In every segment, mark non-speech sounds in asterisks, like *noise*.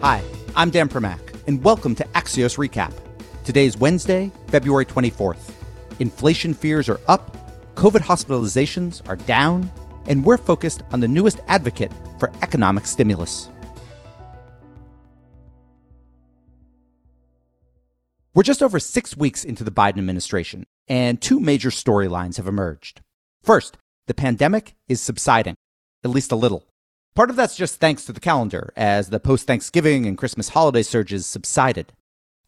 Hi, I'm Dan Primack, and welcome to Axios Recap. Today's Wednesday, February 24th. Inflation fears are up, COVID hospitalizations are down, and we're focused on the newest advocate for economic stimulus. We're just over six weeks into the Biden administration, and two major storylines have emerged. First, the pandemic is subsiding, at least a little. Part of that's just thanks to the calendar, as the post Thanksgiving and Christmas holiday surges subsided.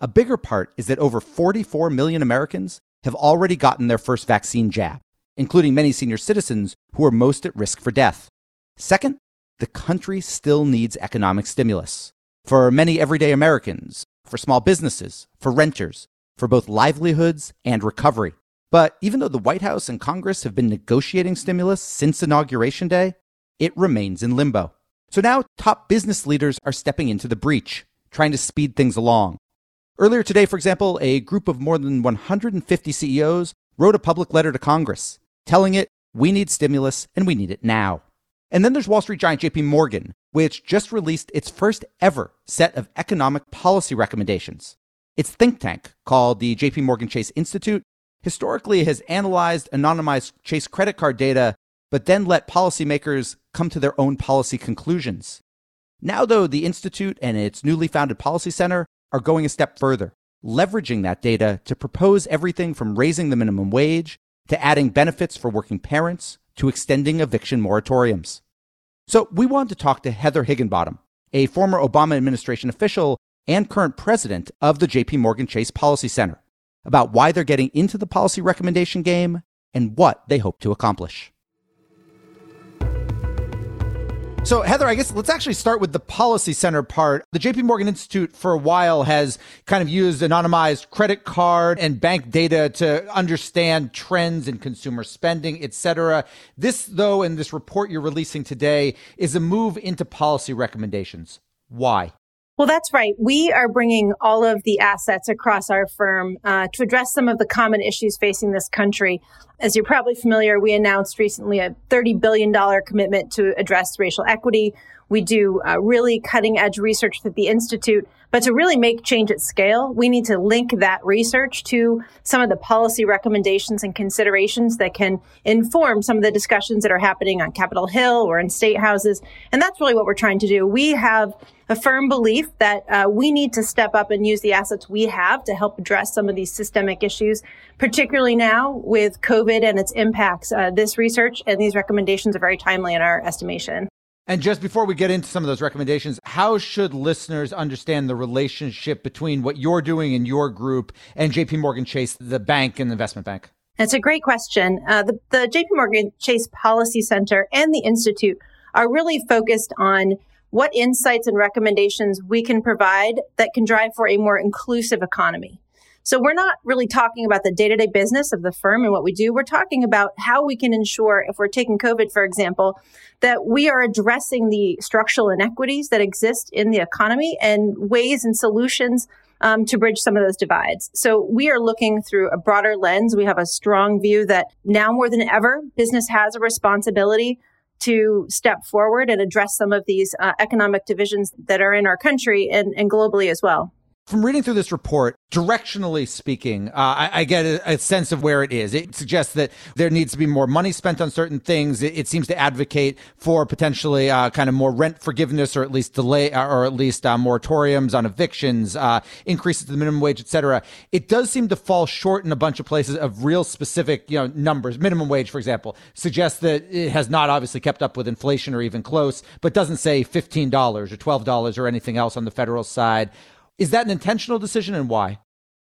A bigger part is that over 44 million Americans have already gotten their first vaccine jab, including many senior citizens who are most at risk for death. Second, the country still needs economic stimulus. For many everyday Americans, for small businesses, for renters, for both livelihoods and recovery. But even though the White House and Congress have been negotiating stimulus since Inauguration Day, it remains in limbo. So now top business leaders are stepping into the breach, trying to speed things along. Earlier today, for example, a group of more than 150 CEOs wrote a public letter to Congress telling it we need stimulus and we need it now. And then there's Wall Street giant JP Morgan, which just released its first ever set of economic policy recommendations. Its think tank, called the JP Morgan Chase Institute, historically has analyzed anonymized Chase credit card data but then let policymakers come to their own policy conclusions. Now, though, the Institute and its newly founded Policy Center are going a step further, leveraging that data to propose everything from raising the minimum wage to adding benefits for working parents to extending eviction moratoriums. So, we wanted to talk to Heather Higginbottom, a former Obama administration official and current president of the JP Morgan Chase Policy Center, about why they're getting into the policy recommendation game and what they hope to accomplish. So, Heather, I guess let's actually start with the policy center part. The JP Morgan Institute for a while has kind of used anonymized credit card and bank data to understand trends in consumer spending, et cetera. This, though, in this report you're releasing today, is a move into policy recommendations. Why? Well, that's right. We are bringing all of the assets across our firm uh, to address some of the common issues facing this country. As you're probably familiar, we announced recently a $30 billion commitment to address racial equity. We do uh, really cutting edge research at the Institute. But to really make change at scale, we need to link that research to some of the policy recommendations and considerations that can inform some of the discussions that are happening on Capitol Hill or in state houses. And that's really what we're trying to do. We have a firm belief that uh, we need to step up and use the assets we have to help address some of these systemic issues, particularly now with COVID and its impacts. Uh, this research and these recommendations are very timely in our estimation. And just before we get into some of those recommendations, how should listeners understand the relationship between what you're doing in your group and JP Morgan Chase, the bank and investment bank? That's a great question. Uh, the, the JP Morgan Chase Policy Center and the Institute are really focused on what insights and recommendations we can provide that can drive for a more inclusive economy. So we're not really talking about the day-to-day business of the firm and what we do. We're talking about how we can ensure, if we're taking COVID, for example, that we are addressing the structural inequities that exist in the economy and ways and solutions um, to bridge some of those divides. So we are looking through a broader lens. We have a strong view that now more than ever, business has a responsibility to step forward and address some of these uh, economic divisions that are in our country and, and globally as well. From reading through this report, directionally speaking, uh, I, I, get a, a, sense of where it is. It suggests that there needs to be more money spent on certain things. It, it seems to advocate for potentially uh, kind of more rent forgiveness, or at least delay, uh, or at least uh, moratoriums on evictions, uh, increases to the minimum wage, etc. It does seem to fall short in a bunch of places of real specific, you know, numbers. Minimum wage, for example, suggests that it has not obviously kept up with inflation or even close, but doesn't say fifteen dollars or twelve dollars or anything else on the federal side. Is that an intentional decision and why?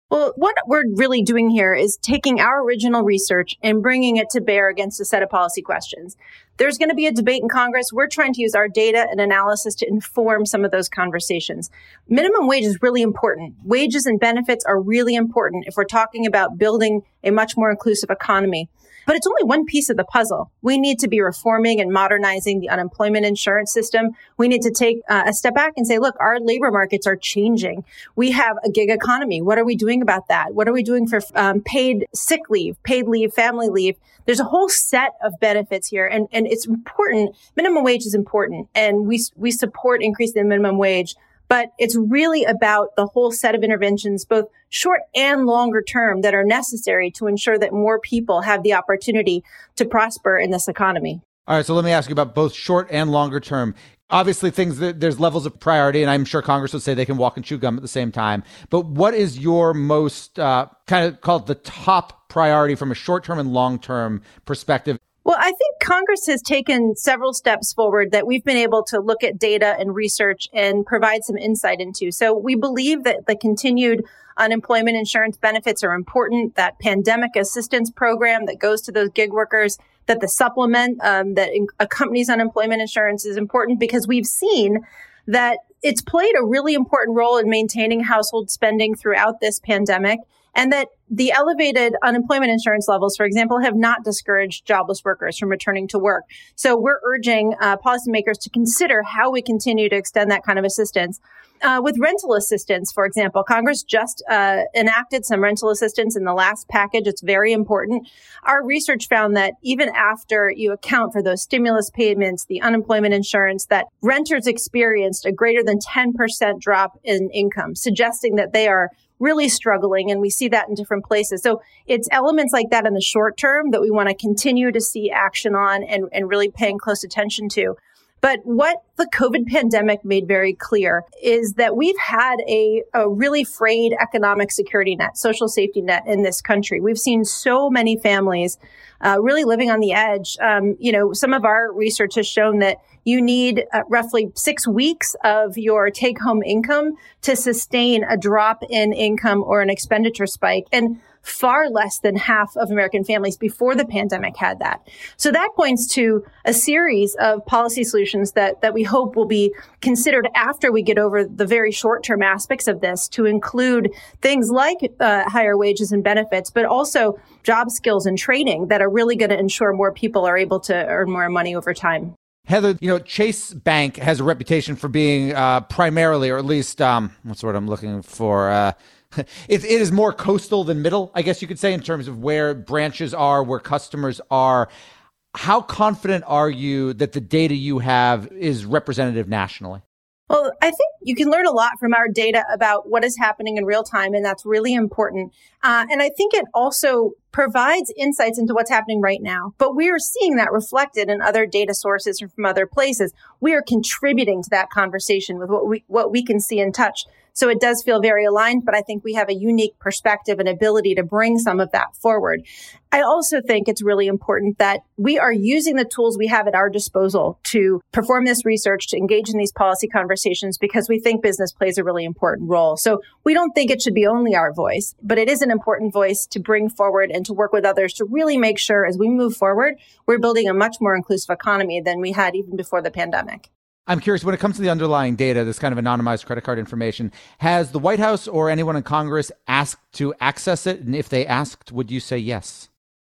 Well, what we're really doing here is taking our original research and bringing it to bear against a set of policy questions. There's going to be a debate in Congress. We're trying to use our data and analysis to inform some of those conversations. Minimum wage is really important. Wages and benefits are really important if we're talking about building a much more inclusive economy. But it's only one piece of the puzzle. We need to be reforming and modernizing the unemployment insurance system. We need to take uh, a step back and say, look, our labor markets are changing. We have a gig economy. What are we doing about that? What are we doing for um, paid sick leave, paid leave, family leave? There's a whole set of benefits here, and, and it's important. Minimum wage is important, and we we support increasing the minimum wage But it's really about the whole set of interventions, both short and longer term, that are necessary to ensure that more people have the opportunity to prosper in this economy. All right, so let me ask you about both short and longer term. Obviously, things that there's levels of priority, and I'm sure Congress would say they can walk and chew gum at the same time. But what is your most uh, kind of called the top priority from a short term and long term perspective? Well, I think Congress has taken several steps forward that we've been able to look at data and research and provide some insight into. So we believe that the continued unemployment insurance benefits are important, that pandemic assistance program that goes to those gig workers, that the supplement um, that accompanies unemployment insurance is important because we've seen that it's played a really important role in maintaining household spending throughout this pandemic and that the elevated unemployment insurance levels, for example, have not discouraged jobless workers from returning to work. So we're urging uh, policymakers to consider how we continue to extend that kind of assistance. Uh, with rental assistance, for example, Congress just uh, enacted some rental assistance in the last package. It's very important. Our research found that even after you account for those stimulus payments, the unemployment insurance, that renters experienced a greater than 10% drop in income, suggesting that they are really struggling. And we see that in different places. So it's elements like that in the short term that we want to continue to see action on and, and really paying close attention to. But what the COVID pandemic made very clear is that we've had a, a really frayed economic security net, social safety net in this country. We've seen so many families uh, really living on the edge. Um, you know, some of our research has shown that you need uh, roughly six weeks of your take home income to sustain a drop in income or an expenditure spike. And far less than half of American families before the pandemic had that. So that points to a series of policy solutions that, that we hope will be considered after we get over the very short term aspects of this to include things like uh, higher wages and benefits, but also job skills and training that are really going to ensure more people are able to earn more money over time. Heather, you know, Chase Bank has a reputation for being uh, primarily, or at least, um, what's the word I'm looking for? Uh, *laughs* it, it is more coastal than middle, I guess you could say, in terms of where branches are, where customers are. How confident are you that the data you have is representative nationally? Well, I think you can learn a lot from our data about what is happening in real time, and that's really important. Uh, and I think it also provides insights into what's happening right now. But we are seeing that reflected in other data sources from other places. We are contributing to that conversation with what we what we can see and touch. So it does feel very aligned, but I think we have a unique perspective and ability to bring some of that forward. I also think it's really important that we are using the tools we have at our disposal to perform this research, to engage in these policy conversations, because we think business plays a really important role. So we don't think it should be only our voice, but it is an important voice to bring forward and to work with others to really make sure as we move forward, we're building a much more inclusive economy than we had even before the pandemic. I'm curious when it comes to the underlying data, this kind of anonymized credit card information, has the White House or anyone in Congress asked to access it? And if they asked, would you say yes?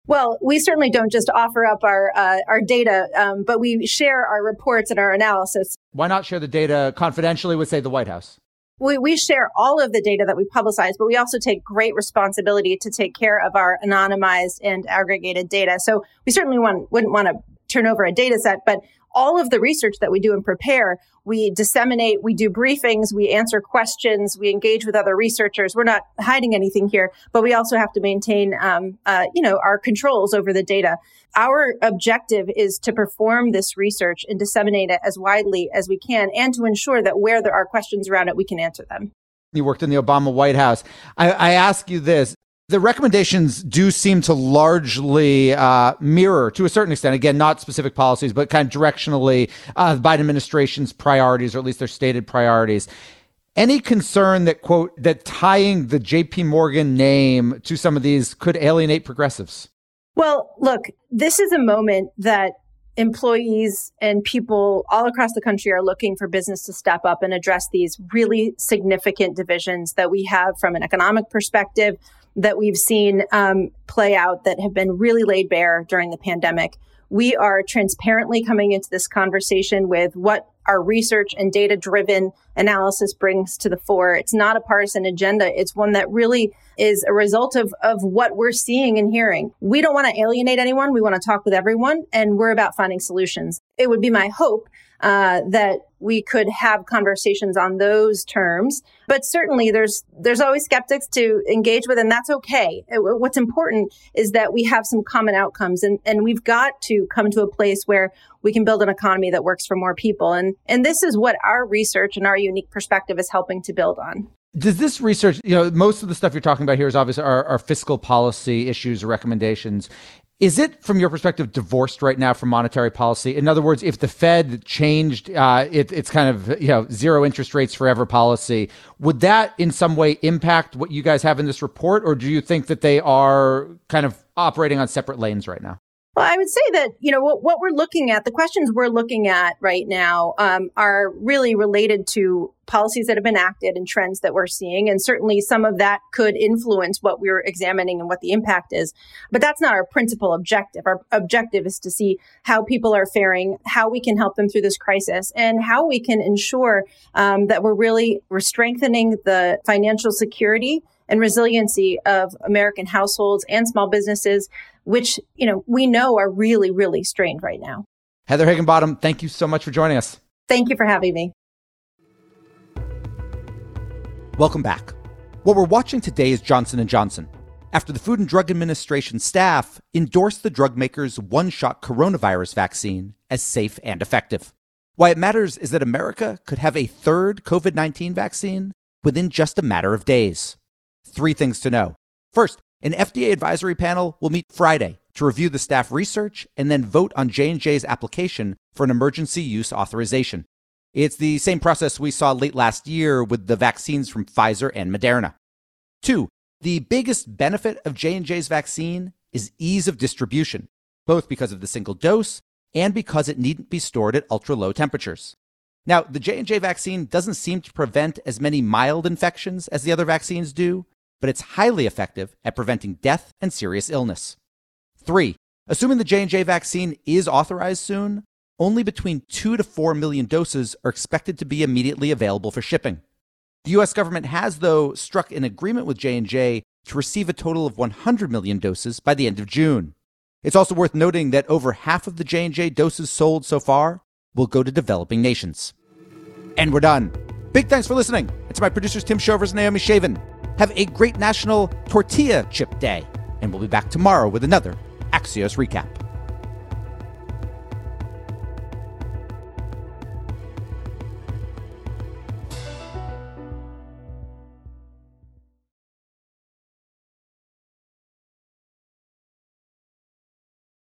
Well, we certainly don't just offer up our uh, our data, um, but we share our reports and our analysis. Why not share the data confidentially with, say, the White House? We, we share all of the data that we publicize, but we also take great responsibility to take care of our anonymized and aggregated data. So we certainly want, wouldn't want to turn over a data set, but all of the research that we do and prepare, we disseminate, we do briefings, we answer questions, we engage with other researchers. We're not hiding anything here, but we also have to maintain, um, uh, you know, our controls over the data. Our objective is to perform this research and disseminate it as widely as we can, and to ensure that where there are questions around it, we can answer them. You worked in the Obama White House. I, I ask you this the recommendations do seem to largely uh, mirror, to a certain extent, again, not specific policies, but kind of directionally, uh, the Biden administration's priorities, or at least their stated priorities. Any concern that, quote, that tying the JP Morgan name to some of these could alienate progressives? Well, look, this is a moment that employees and people all across the country are looking for business to step up and address these really significant divisions that we have from an economic perspective, that we've seen um, play out that have been really laid bare during the pandemic. We are transparently coming into this conversation with what our research and data driven analysis brings to the fore. It's not a partisan agenda. It's one that really is a result of, of what we're seeing and hearing. We don't want to alienate anyone. We want to talk with everyone and we're about finding solutions. It would be my hope uh, that we could have conversations on those terms. But certainly, there's there's always skeptics to engage with, and that's okay. What's important is that we have some common outcomes, and and we've got to come to a place where we can build an economy that works for more people. And and this is what our research and our unique perspective is helping to build on. Does this research, you know, most of the stuff you're talking about here is obviously our, our fiscal policy issues recommendations. Is it, from your perspective, divorced right now from monetary policy? In other words, if the Fed changed uh, it, it's kind of you know zero interest rates forever policy, would that in some way impact what you guys have in this report, or do you think that they are kind of operating on separate lanes right now? Well, I would say that, you know, what, what we're looking at, the questions we're looking at right now um, are really related to policies that have been acted and trends that we're seeing. And certainly some of that could influence what we're examining and what the impact is. But that's not our principal objective. Our objective is to see how people are faring, how we can help them through this crisis, and how we can ensure um, that we're really, we're strengthening the financial security and resiliency of American households and small businesses, which, you know, we know are really, really strained right now. Heather Higginbottom, thank you so much for joining us. Thank you for having me. Welcome back. What we're watching today is Johnson & Johnson. After the Food and Drug Administration staff endorsed the drug maker's one-shot coronavirus vaccine as safe and effective. Why it matters is that America could have a third COVID-19 vaccine within just a matter of days three things to know. First, an FDA advisory panel will meet Friday to review the staff research and then vote on J&J's application for an emergency use authorization. It's the same process we saw late last year with the vaccines from Pfizer and Moderna. Two, the biggest benefit of J&J's vaccine is ease of distribution, both because of the single dose and because it needn't be stored at ultra low temperatures. Now, the J&J vaccine doesn't seem to prevent as many mild infections as the other vaccines do, but it's highly effective at preventing death and serious illness. 3. Assuming the J&J vaccine is authorized soon, only between 2 to 4 million doses are expected to be immediately available for shipping. The US government has though struck an agreement with J&J to receive a total of 100 million doses by the end of June. It's also worth noting that over half of the J&J doses sold so far will go to developing nations. And we're done. Big thanks for listening. It's my producers Tim Shovers and Naomi Shavin. Have a great National Tortilla Chip Day, and we'll be back tomorrow with another Axios recap.